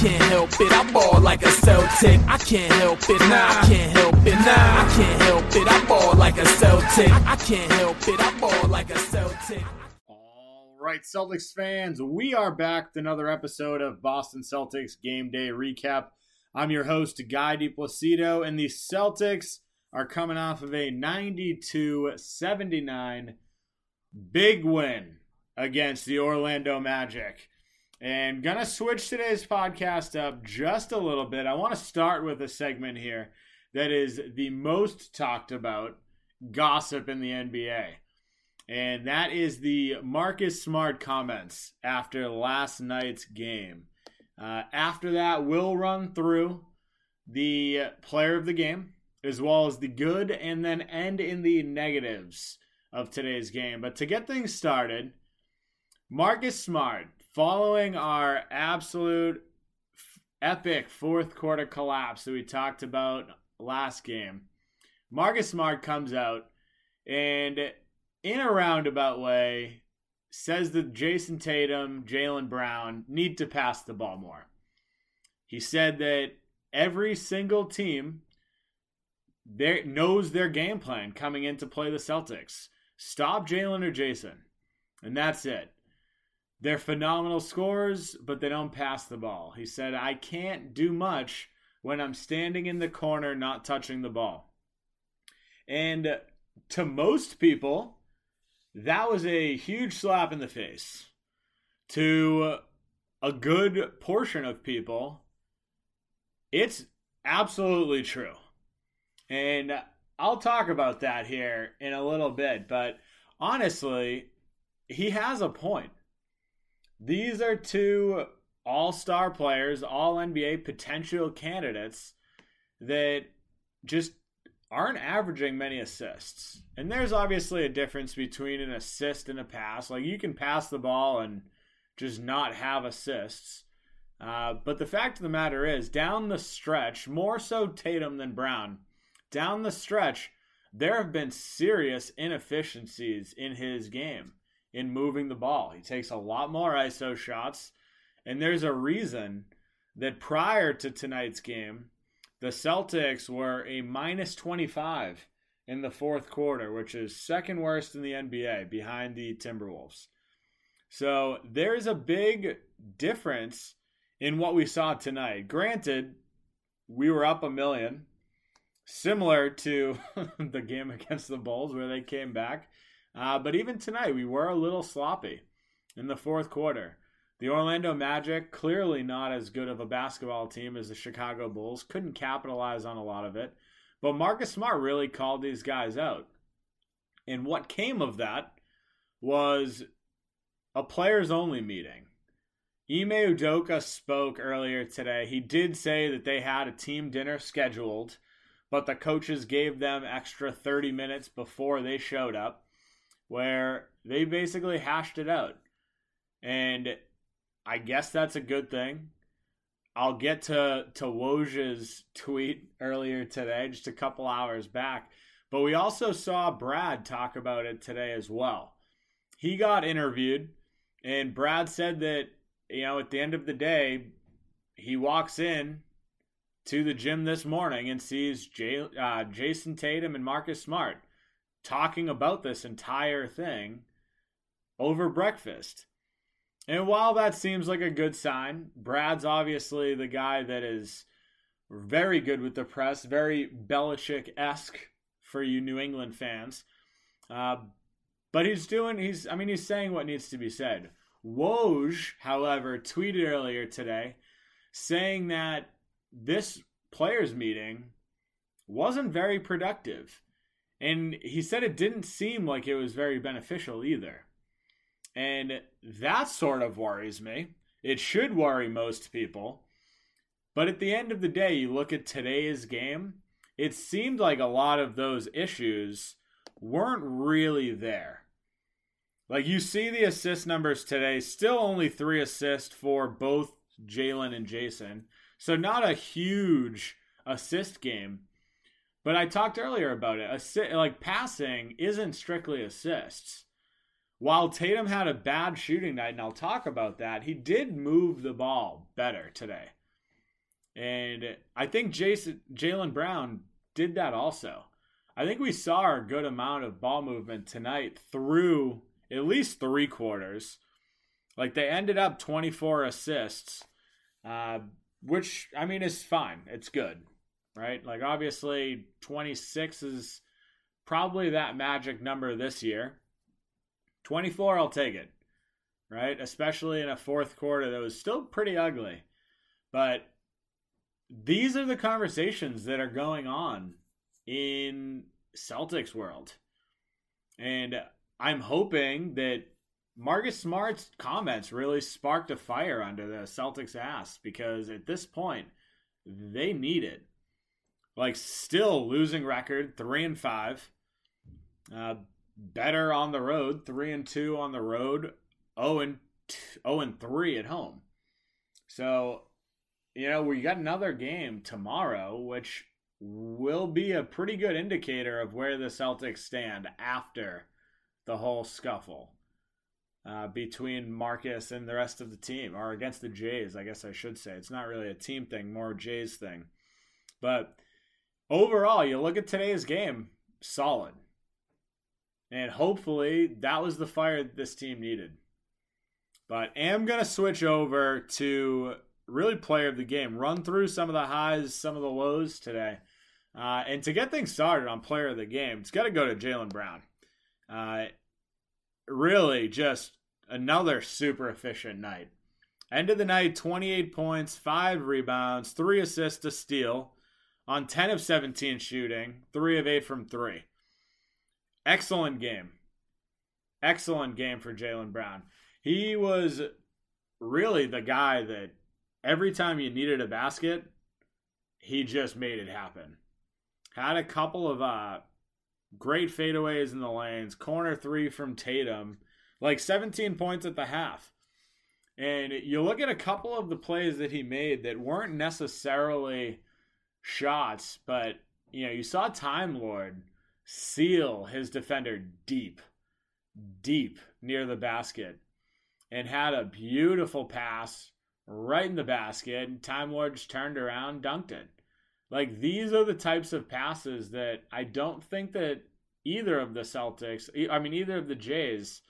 can't help it. I ball like a Celtic. I can't help it. Nah, I can't help it. Nah, I can't help it. I ball like a Celtic. I can't help it. I ball like a Celtic. All right, Celtics fans, we are back with another episode of Boston Celtics Game Day Recap. I'm your host, Guy DiPlacido, and the Celtics are coming off of a 92 79 big win against the Orlando Magic. And gonna switch today's podcast up just a little bit. I want to start with a segment here that is the most talked about gossip in the NBA. And that is the Marcus Smart comments after last night's game. Uh, after that, we'll run through the player of the game as well as the good and then end in the negatives of today's game. But to get things started, Marcus Smart, following our absolute epic fourth quarter collapse that we talked about last game, Marcus Smart comes out and, in a roundabout way, says that Jayson Tatum, Jaylen Brown need to pass the ball more. He said that every single team there knows their game plan coming in to play the Celtics. Stop Jaylen or Jayson, and that's it. They're phenomenal scorers, but they don't pass the ball. He said, I can't do much when I'm standing in the corner not touching the ball. And to most people, that was a huge slap in the face. To a good portion of people, it's absolutely true. And I'll talk about that here in a little bit, but honestly, he has a point. These are two all star players, all NBA potential candidates that just aren't averaging many assists. And there's obviously a difference between an assist and a pass. Like you can pass the ball and just not have assists. Uh, but the fact of the matter is, down the stretch, more so Tatum than Brown, down the stretch, there have been serious inefficiencies in his game in moving the ball. He takes a lot more ISO shots, and there's a reason that prior to tonight's game, the Celtics were a minus 25 in the fourth quarter, which is second worst in the NBA behind the Timberwolves. So there's a big difference in what we saw tonight. Granted, we were up a million similar to the game against the Bulls where they came back. Uh, but even tonight, we were a little sloppy in the fourth quarter. The Orlando Magic, clearly not as good of a basketball team as the Chicago Bulls, couldn't capitalize on a lot of it. But Marcus Smart really called these guys out. And what came of that was a players only meeting. Ime Udoka spoke earlier today. He did say that they had a team dinner scheduled but the coaches gave them extra 30 minutes before they showed up where they basically hashed it out. And I guess that's a good thing. I'll get to to Woj's tweet earlier today, just a couple hours back. But we also saw Brad talk about it today as well. He got interviewed, and Brad said that, you know, at the end of the day, he walks in to the gym this morning and sees Jay, uh, Jayson Tatum and Marcus Smart talking about this entire thing over breakfast. And while that seems like a good sign, Brad's obviously the guy that is very good with the press, very Belichick esque for you New England fans. Uh, but he's doing, he's, I mean, he's saying what needs to be said. Woj, however, tweeted earlier today saying that this players meeting wasn't very productive. And he said it didn't seem like it was very beneficial either. And that sort of worries me. It should worry most people. But at the end of the day, you look at today's game, it seemed like a lot of those issues weren't really there. Like you see the assist numbers today, still only three assists for both Jaylen and Jayson. So not a huge assist game. But I talked earlier about it. Assi- like passing isn't strictly assists. While Tatum had a bad shooting night, and I'll talk about that, he did move the ball better today. And I think Jason Jaylen Brown did that also. I think we saw a good amount of ball movement tonight through at least three quarters. Like they ended up 24 assists, uh, which I mean is fine. It's good, right? Like obviously 26 is probably that magic number this year. 24, I'll take it, right? Especially in a fourth quarter that was still pretty ugly. But these are the conversations that are going on in Celtics world. And I'm hoping that Marcus Smart's comments really sparked a fire under the Celtics' ass because at this point, they need it. Like, still losing record, three and five. Uh, better on the road, three and two on the road, oh and oh and three at home. So, you know, we got another game tomorrow, which will be a pretty good indicator of where the Celtics stand after the whole scuffle uh, between Marcus and the rest of the team, or against the Jays, I guess I should say. It's not really a team thing, more Jays thing. But overall, you look at today's game, solid. And hopefully that was the fire that this team needed. But am going to switch over to really player of the game, run through some of the highs, some of the lows today. Uh, and to get things started on player of the game, it's got to go to Jaylen Brown. Uh, really, just another super efficient night. End of the night, 28 points, 5 rebounds, 3 assists, a steal on 10 of 17 shooting, 3 of 8 from 3. Excellent game. Excellent game for Jaylen Brown. He was really the guy that every time you needed a basket, he just made it happen. Had a couple of uh, great fadeaways in the lanes, corner three from Tatum, like 17 points at the half. And you look at a couple of the plays that he made that weren't necessarily shots, but you know, you saw Time Lord seal his defender deep, deep near the basket and had a beautiful pass right in the basket. And Time Lord just turned around, dunked it. Like these are the types of passes that I don't think that either of the Celtics, I mean, either of the Jays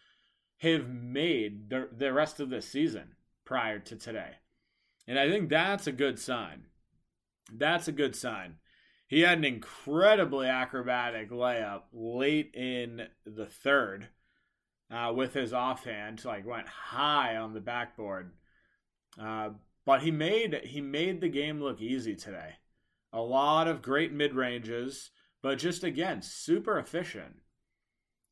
have made the, the rest of the season prior to today. And I think that's a good sign. That's a good sign. He had an incredibly acrobatic layup late in the third uh, with his offhand, like went high on the backboard. Uh, but he made he made the game look easy today. A lot of great mid ranges, but just again super efficient.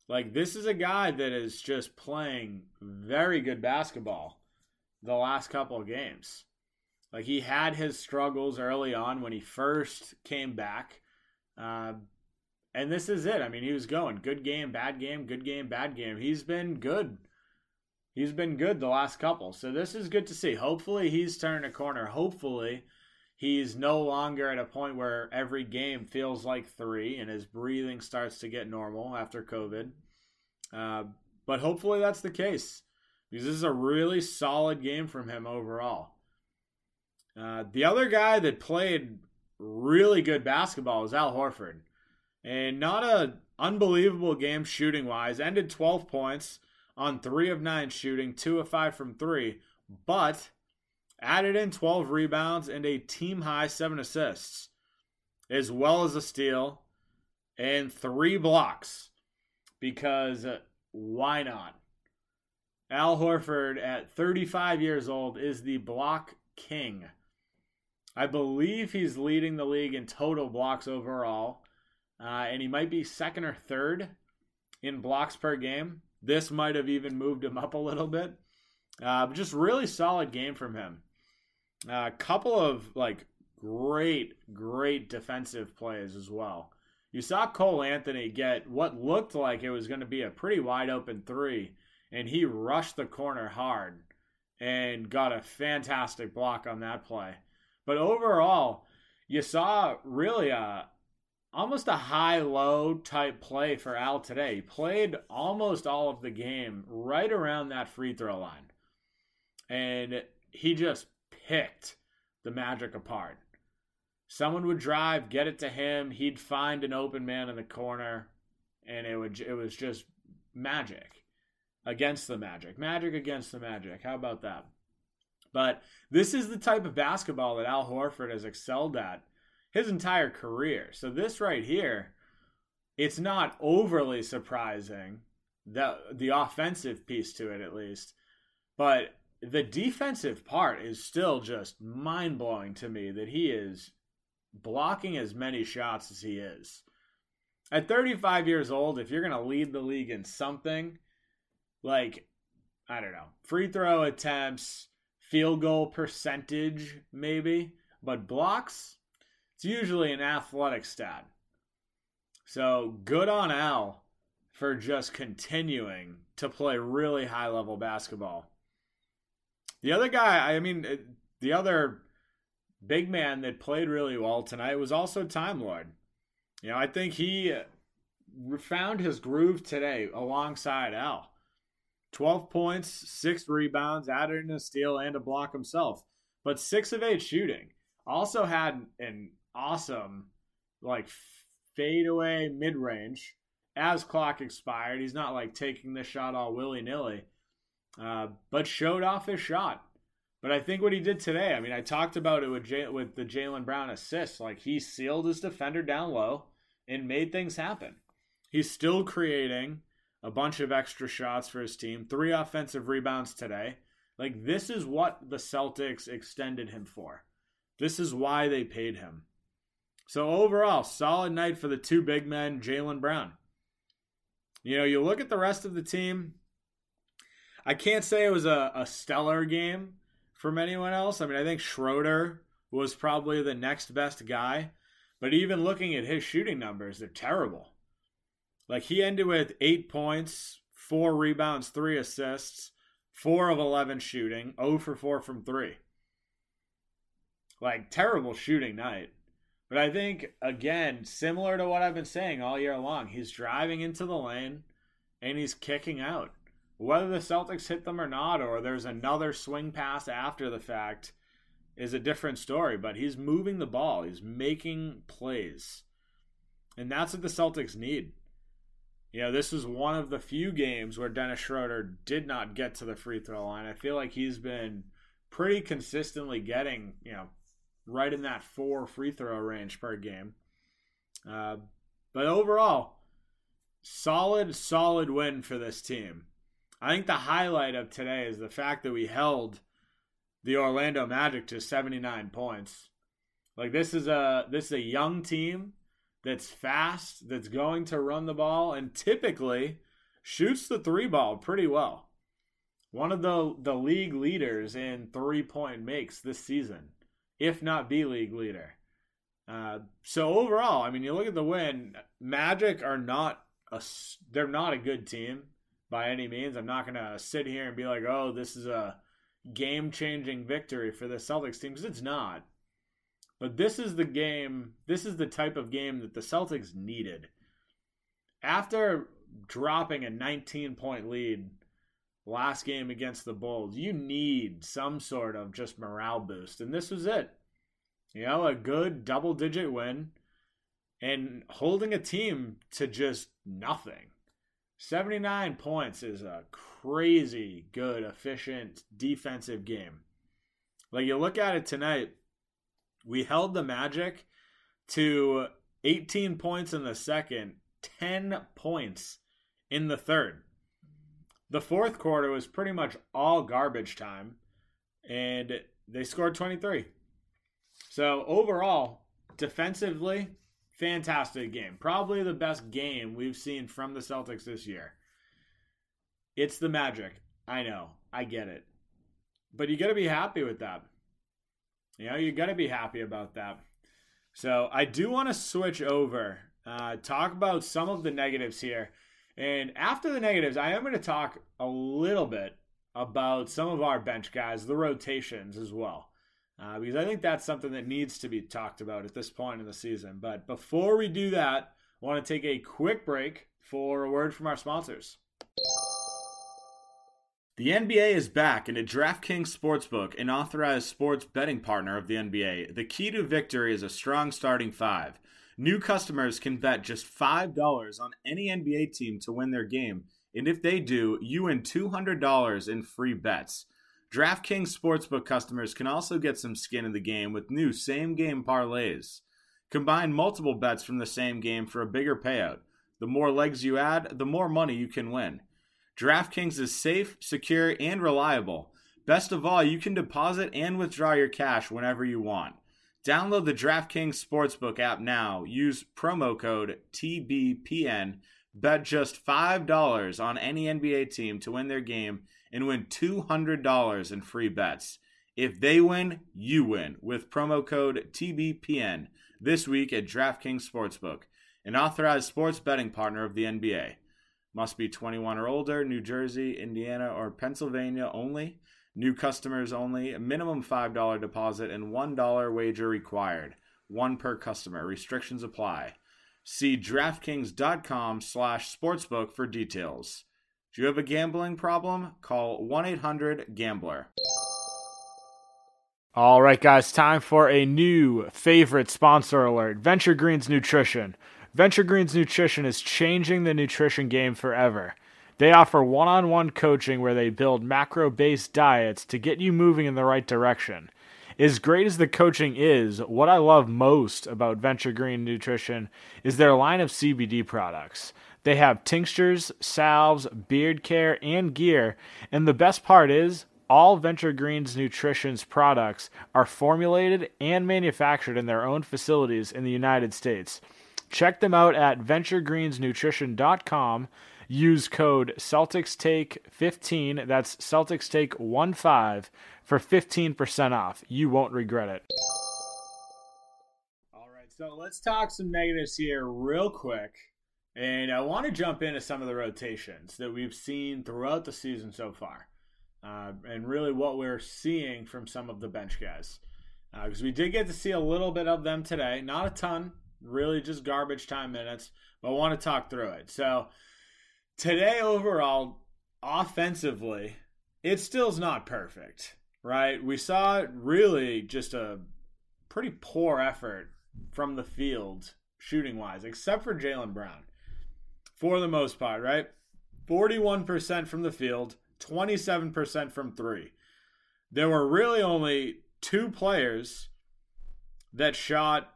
Like this is a guy that is just playing very good basketball the last couple of games. Like he had his struggles early on when he first came back. Uh, and this is it. I mean, he was going good game, bad game, good game, bad game. He's been good. He's been good the last couple. So this is good to see. Hopefully he's turning a corner. Hopefully he's no longer at a point where every game feels like three and his breathing starts to get normal after COVID. Uh, but hopefully that's the case because this is a really solid game from him overall. Uh, the other guy that played really good basketball was Al Horford, and not a unbelievable game shooting wise. Ended 12 points on three of nine shooting, two of five from three, but added in 12 rebounds and a team high seven assists, as well as a steal and three blocks. Because uh, why not? Al Horford at 35 years old is the block king. I believe he's leading the league in total blocks overall, uh, and he might be second or third in blocks per game. This might have even moved him up a little bit. Uh, just really solid game from him. A uh, couple of like great, great defensive plays as well. You saw Cole Anthony get what looked like it was going to be a pretty wide open three, and he rushed the corner hard and got a fantastic block on that play. But overall, you saw really a almost a high low type play for Al today. He played almost all of the game right around that free throw line. And he just picked the Magic apart. Someone would drive, get it to him, he'd find an open man in the corner, and it would it was just magic against the Magic. Magic against the Magic. How about that? But this is the type of basketball that Al Horford has excelled at his entire career. So this right here, it's not overly surprising the the offensive piece to it at least. But the defensive part is still just mind blowing to me that he is blocking as many shots as he is. At 35 years old, if you're going to lead the league in something, like, I don't know, free throw attempts, field goal percentage, maybe, but blocks, it's usually an athletic stat. So good on Al for just continuing to play really high level basketball. The other guy, I mean, uh, the other big man that played really well tonight was also Time Lord. You know, I think he uh, found his groove today alongside Al. 12 points, six rebounds, added in a steal and a block himself, but six of eight shooting. Also had an awesome, like, fadeaway mid range as clock expired. He's not like taking the shot all willy nilly, uh, but showed off his shot. But I think what he did today, I mean, I talked about it with with the Jaylen Brown assist. Like he sealed his defender down low and made things happen. He's still creating a bunch of extra shots for his team, three offensive rebounds today. Like this is what the Celtics extended him for. This is why they paid him. So overall, solid night for the two big men, Jaylen Brown. You know, you look at the rest of the team. I can't say it was a, a stellar game from anyone else. I mean, I think Schroeder was probably the next best guy, but even looking at his shooting numbers, they're terrible. Like he ended with eight points, four rebounds, three assists, four of 11 shooting, 0 for 4 from three. Like terrible shooting night. But I think, again, similar to what I've been saying all year long, he's driving into the lane and he's kicking out. Whether the Celtics hit them or not, or there's another swing pass after the fact, is a different story. But he's moving the ball, he's making plays. And that's what the Celtics need. You know, this was one of the few games where Dennis Schroeder did not get to the free throw line. I feel like he's been pretty consistently getting, you know, right in that four free throw range per game. Uh, but overall, solid, solid win for this team. I think the highlight of today is the fact that we held the Orlando Magic to 79 points. Like this is a this is a young team that's fast, that's going to run the ball and typically shoots the three ball pretty well. One of the the league leaders in three point makes this season if not B league leader. Uh, so overall, I mean, you look at the win. Magic are not a they're not a good team by any means. I'm not gonna sit here and be like, oh, this is a game changing victory for the Celtics team because it's not. But this is the game. This is the type of game that the Celtics needed. After dropping a 19 point lead last game against the Bulls, you need some sort of just morale boost. And this was it. You know, a good double digit win and holding a team to just nothing. 79 points is a crazy good, efficient defensive game. Like you look at it tonight, we held the Magic to 18 points in the second, 10 points in the third the fourth quarter was pretty much all garbage time, and they scored 23. So overall, defensively, fantastic game. Probably the best game we've seen from the Celtics this year. It's the Magic. I know. I get it. But you got to be happy with that. You know, you got to be happy about that. So I do want to switch over, uh, talk about some of the negatives here. And after the negatives, I am going to talk a little bit about some of our bench guys, the rotations as well, uh, because I think that's something that needs to be talked about at this point in the season. But before we do that, I want to take a quick break for a word from our sponsors. The NBA is back, and at DraftKings Sportsbook, an authorized sports betting partner of the NBA, the key to victory is a strong starting five. New customers can bet just $5 on any NBA team to win their game, and if they do, you win $200 in free bets. DraftKings Sportsbook customers can also get some skin in the game with new same game parlays. Combine multiple bets from the same game for a bigger payout. The more legs you add, the more money you can win. DraftKings is safe, secure, and reliable. Best of all, you can deposit and withdraw your cash whenever you want. Download the DraftKings Sportsbook app now. Use promo code TBPN. Bet just $5 on any NBA team to win their game and win $200 in free bets. If they win, you win with promo code TBPN this week at DraftKings Sportsbook, an authorized sports betting partner of the NBA. Must be 21 or older, New Jersey, Indiana, or Pennsylvania only. New customers only. Minimum $5 deposit and $1 wager required. One per customer. Restrictions apply. See DraftKings.com slash sportsbook for details. Do you have a gambling problem? Call 1-800-GAMBLER. All right, guys, time for a new favorite sponsor alert Venture Greens Nutrition. Venture Greens Nutrition is changing the nutrition game forever. They offer one on one coaching where they build macro based diets to get you moving in the right direction. As great as the coaching is, what I love most about Venture Green Nutrition is their line of CBD products. They have tinctures, salves, beard care, and gear, and the best part is all Venture Greens Nutrition's products are formulated and manufactured in their own facilities in the United States. Check them out at venturegreensnutrition.com. Use code CelticsTake15, that's Celtics CelticsTake15, for 15% off. You won't regret it. All right, so let's talk some negatives here real quick. And I want to jump into some of the rotations that we've seen throughout the season so far. Uh, and really what we're seeing from some of the bench guys. Because uh, we did get to see a little bit of them today. Not a ton, really just garbage time minutes, but I want to talk through it. So today overall, offensively, it still's not perfect, right? We saw really just a pretty poor effort from the field shooting wise, except for Jaylen Brown. For the most part, right? 41% from the field, 27% from three. There were really only two players that shot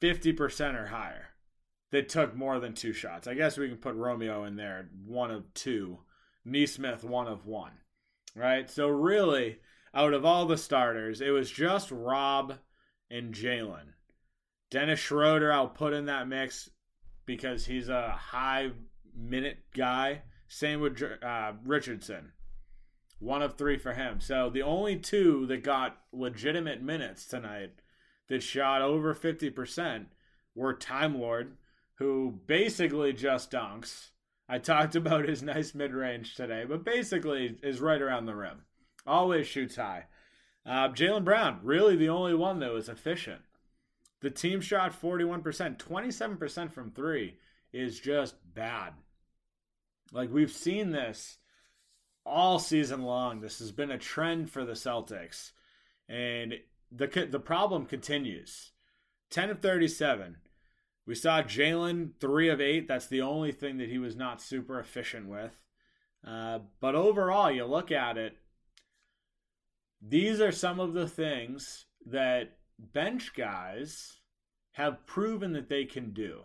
50% or higher that took more than two shots. I guess we can put Romeo in there, one of two. Nesmith, one of one. Right? So, really, out of all the starters, it was just Rob and Jaylen. Dennis Schroeder, I'll put in that mix because he's a high minute guy. Same with uh, Richardson. One of three for him. So the only two that got legitimate minutes tonight that shot over 50% were Time Lord, who basically just dunks. I talked about his nice mid range today, but basically is right around the rim. Always shoots high. Uh, Jaylen Brown, really the only one that was efficient. The team shot 41%, 27% from three is just bad. Like we've seen this all season long. This has been a trend for the Celtics. And the the problem continues. 10 of 37. We saw Jaylen 3 of 8. That's the only thing that he was not super efficient with. Uh, but overall, you look at it, these are some of the things that bench guys have proven that they can do.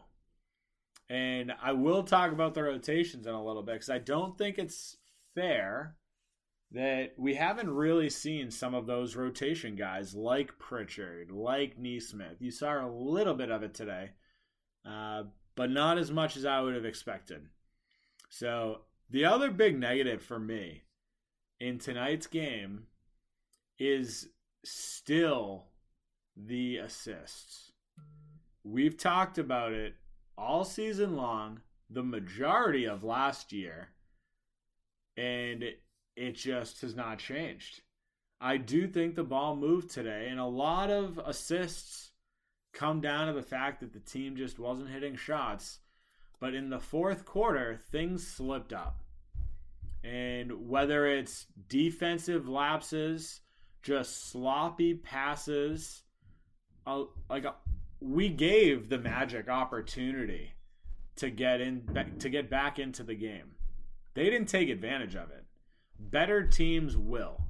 And I will talk about the rotations in a little bit because I don't think it's fair that we haven't really seen some of those rotation guys like Pritchard, like Nesmith. You saw a little bit of it today, uh, but not as much as I would have expected. So, the other big negative for me in tonight's game is still the assists. We've talked about it all season long, the majority of last year, and it just has not changed. I do think the ball moved today, and a lot of assists come down to the fact that the team just wasn't hitting shots. But in the fourth quarter, things slipped up. And whether it's defensive lapses, just sloppy passes, uh, like we gave the Magic opportunity to get in to get back into the game. They didn't take advantage of it. Better teams will.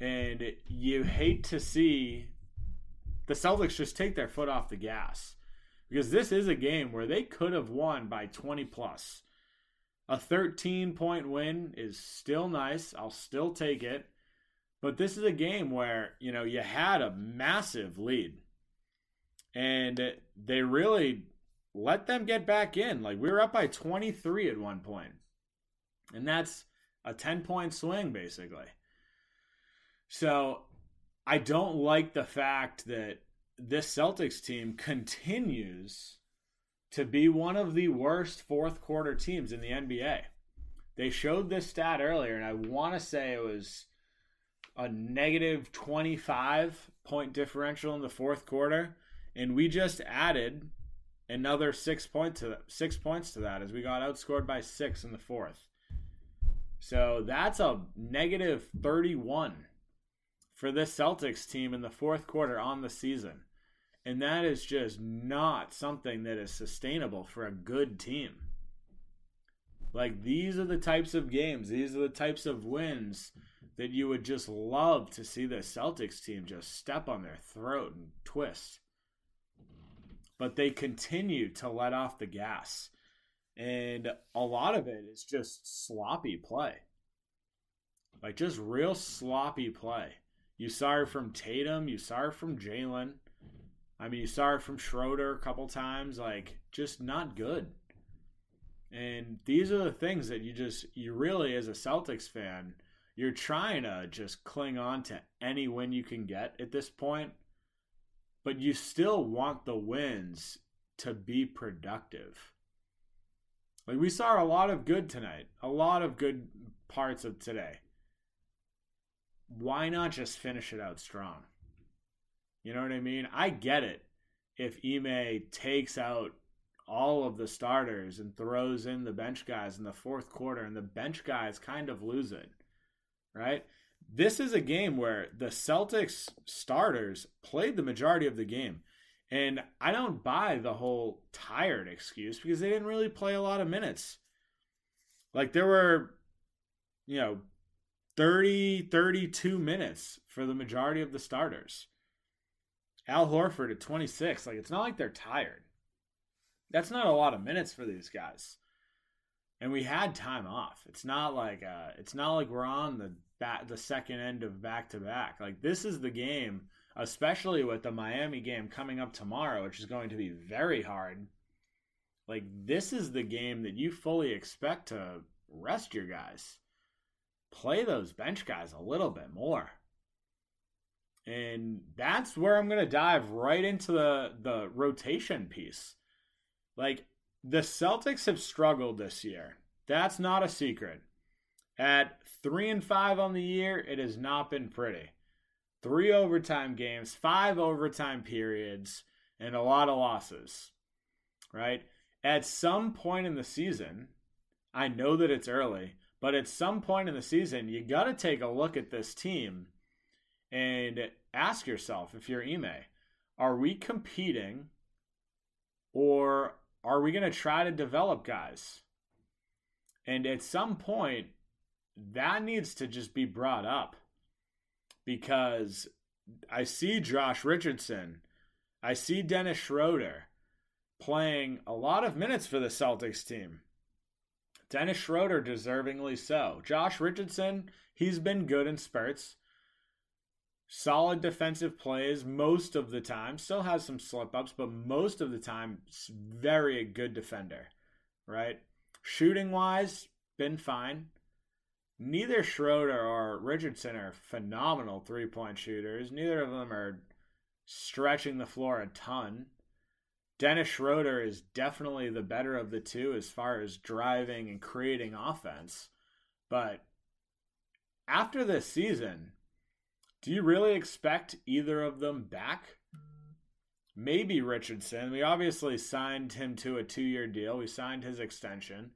And you hate to see the Celtics just take their foot off the gas because this is a game where they could have won by 20 plus. A 13 point win is still nice. I'll still take it. But this is a game where, you know, you had a massive lead. And they really let them get back in. Like we were up by 23 at one point. And that's a 10 point swing basically. So I don't like the fact that this Celtics team continues to be one of the worst fourth quarter teams in the NBA. They showed this stat earlier, and I want to say it was a negative 25 point differential in the fourth quarter, and we just added another six point to six points to that as we got outscored by six in the fourth. So that's a negative 31 for this Celtics team in the fourth quarter on the season. And that is just not something that is sustainable for a good team. Like, these are the types of games, these are the types of wins that you would just love to see the Celtics team just step on their throat and twist. But they continue to let off the gas. And a lot of it is just sloppy play. Like, just real sloppy play. You saw it from Tatum, you saw it from Jaylen. I mean, you saw it from Schroeder a couple times. Like, just not good. And these are the things that you just, you really, as a Celtics fan, you're trying to just cling on to any win you can get at this point. But you still want the wins to be productive. Like, we saw a lot of good tonight, a lot of good parts of today. Why not just finish it out strong? You know what I mean? I get it if Ime takes out all of the starters and throws in the bench guys in the fourth quarter and the bench guys kind of lose it. Right? This is a game where the Celtics starters played the majority of the game. And I don't buy the whole tired excuse because they didn't really play a lot of minutes. Like there were, you know, 30, 32 minutes for the majority of the starters. Al Horford at 26. Like, it's not like they're tired. That's not a lot of minutes for these guys. And we had time off. It's not like uh, it's not like we're on the back, the second end of back to back. Like this is the game, especially with the Miami game coming up tomorrow, which is going to be very hard. Like this is the game that you fully expect to rest your guys. Play those bench guys a little bit more. And that's where I'm going to dive right into the, the rotation piece. Like, the Celtics have struggled this year. That's not a secret. At 3 and 5 on the year, it has not been pretty. Three overtime games, five overtime periods, and a lot of losses. Right? At some point in the season, I know that it's early, but at some point in the season, you got to take a look at this team and ask yourself if you're Ime, are we competing or are we going to try to develop guys? And at some point, that needs to just be brought up because I see Josh Richardson, I see Dennis Schroeder playing a lot of minutes for the Celtics team. Dennis Schroeder deservingly so. Josh Richardson, he's been good in spurts solid defensive plays most of the time. Still has some slip ups, but most of the time, very good defender, right? Shooting wise, been fine. Neither Schroeder or Richardson are phenomenal three point shooters. Neither of them are stretching the floor a ton. Dennis Schroeder is definitely the better of the two as far as driving and creating offense. But after this season, do you really expect either of them back? Maybe Richardson. We obviously signed him to a two year deal. We signed his extension.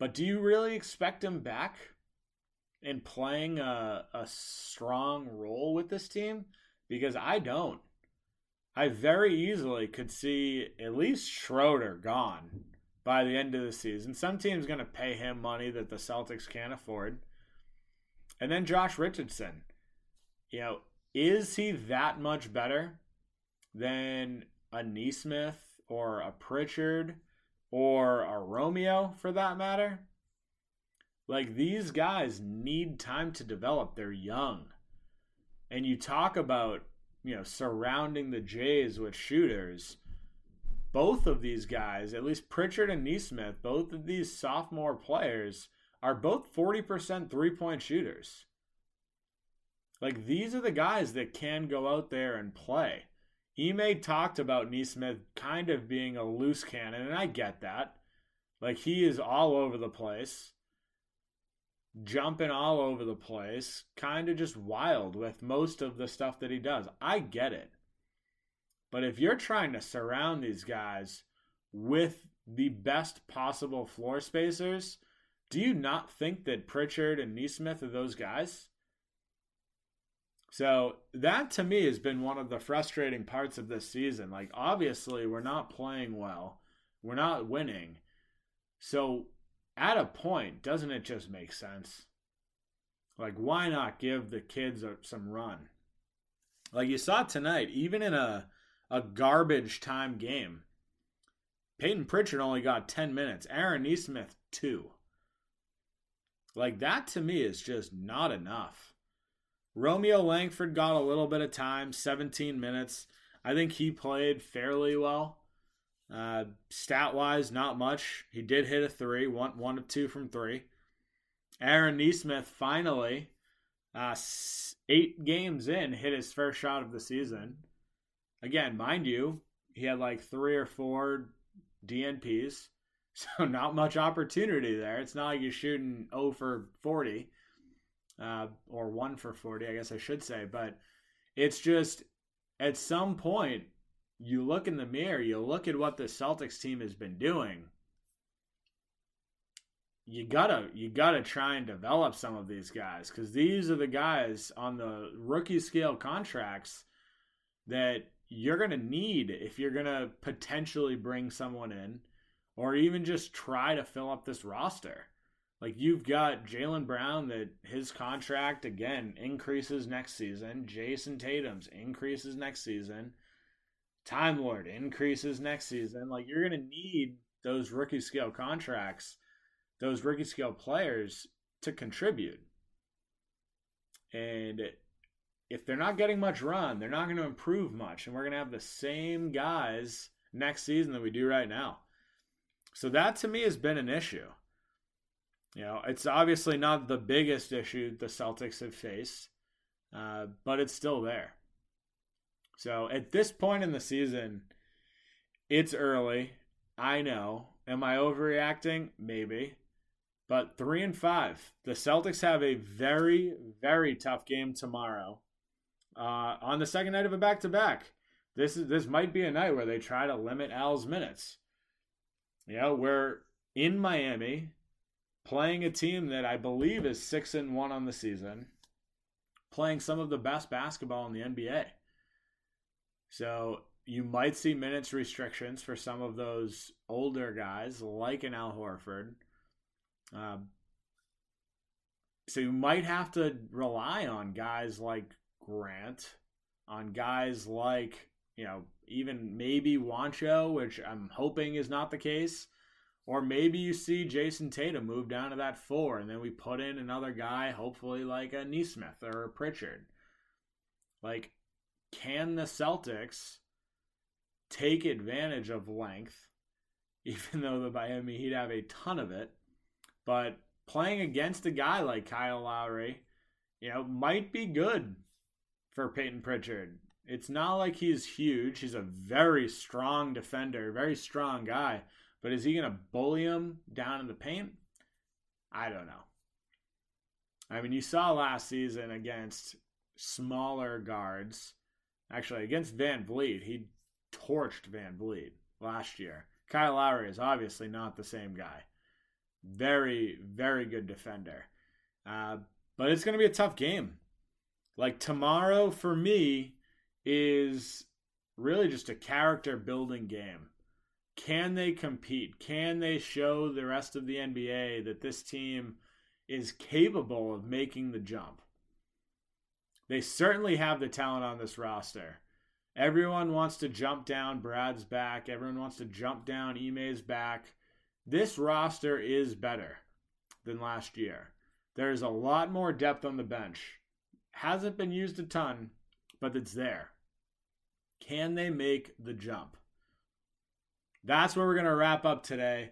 But do you really expect him back and playing a, a strong role with this team? Because I don't. I very easily could see at least Schroeder gone by the end of the season. Some team's going to pay him money that the Celtics can't afford. And then Josh Richardson. You know, is he that much better than a Nesmith or a Pritchard or a Romeo for that matter? Like these guys need time to develop. They're young. And you talk about, you know, surrounding the Jays with shooters. Both of these guys, at least Pritchard and Nesmith, both of these sophomore players are both 40% three point shooters. Like these are the guys that can go out there and play. Ime talked about Nesmith kind of being a loose cannon, and I get that. Like he is all over the place jumping all over the place, kind of just wild with most of the stuff that he does. I get it. But if you're trying to surround these guys with the best possible floor spacers, do you not think that Pritchard and Nesmith are those guys? So that to me has been one of the frustrating parts of this season. Like obviously we're not playing well. We're not winning. So at a point, doesn't it just make sense? Like, why not give the kids some run? Like you saw tonight, even in a a garbage time game, Peyton Pritchard only got 10 minutes. Aaron Nesmith, two. Like, that to me is just not enough. Romeo Langford got a little bit of time, 17 minutes. I think he played fairly well. Uh, stat wise, not much. He did hit a three, one one of two from three. Aaron Nesmith finally, uh, eight games in, hit his first shot of the season. Again, mind you, he had like three or four DNPs, so not much opportunity there. It's not like you're shooting 0 for 40, uh, or 1 for 40, I guess I should say. But it's just at some point, you look in the mirror, you look at what the Celtics team has been doing. You gotta you gotta try and develop some of these guys because these are the guys on the rookie scale contracts that you're gonna need if you're gonna potentially bring someone in or even just try to fill up this roster. Like you've got Jaylen Brown that his contract again increases next season. Jayson Tatum's increases next season. Time Lord increases next season. Like you're to need those rookie scale contracts, those rookie scale players to contribute. And if they're not getting much run, they're not going to improve much. And we're to have the same guys next season that we do right now. So that to me has been an issue. You know, it's obviously not the biggest issue the Celtics have faced, uh, but it's still there. So at this point in the season, it's early. I know. Am I overreacting? Maybe. But three and five. The Celtics have a very, very tough game tomorrow. Uh, on the second night of a back to back. This is this might be a night where they try to limit Al's minutes. You know, we're in Miami playing a team that I believe is six and one on the season, playing some of the best basketball in the NBA. So you might see minutes restrictions for some of those older guys, like an Al Horford. Um, so you might have to rely on guys like Grant, on guys like, you know, even maybe Wancho, which I'm hoping is not the case. Or maybe you see Jayson Tatum move down to that four, and then we put in another guy, hopefully like a Nesmith or a Pritchard. Like, can the Celtics take advantage of length, even though the Miami Heat have a ton of it? But playing against a guy like Kyle Lowry, you know, might be good for Peyton Pritchard. It's not like he's huge. He's a very strong defender, very strong guy. But is he going to bully him down in the paint? I don't know. I mean, you saw last season against smaller guards Actually, against VanVleet, he torched VanVleet last year. Kyle Lowry is obviously not the same guy. Very, very good defender. Uh, but it's going to be a tough game. Like tomorrow for me is really just a character building game. Can they compete? Can they show the rest of the NBA that this team is capable of making the jump? They certainly have the talent on this roster. Everyone wants to jump down Brad's back. Everyone wants to jump down Ime's back. This roster is better than last year. There's a lot more depth on the bench. Hasn't been used a ton, but it's there. Can they make the jump? That's where we're going to wrap up today.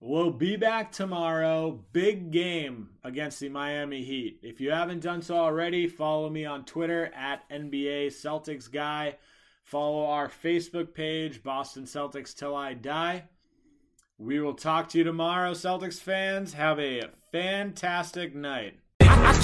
We'll be back tomorrow. Big game against the Miami Heat. If you haven't done so already, follow me on Twitter at NBA Celtics Guy. Follow our Facebook page, Boston Celtics Till I Die. We will talk to you tomorrow, Celtics fans. Have a fantastic night.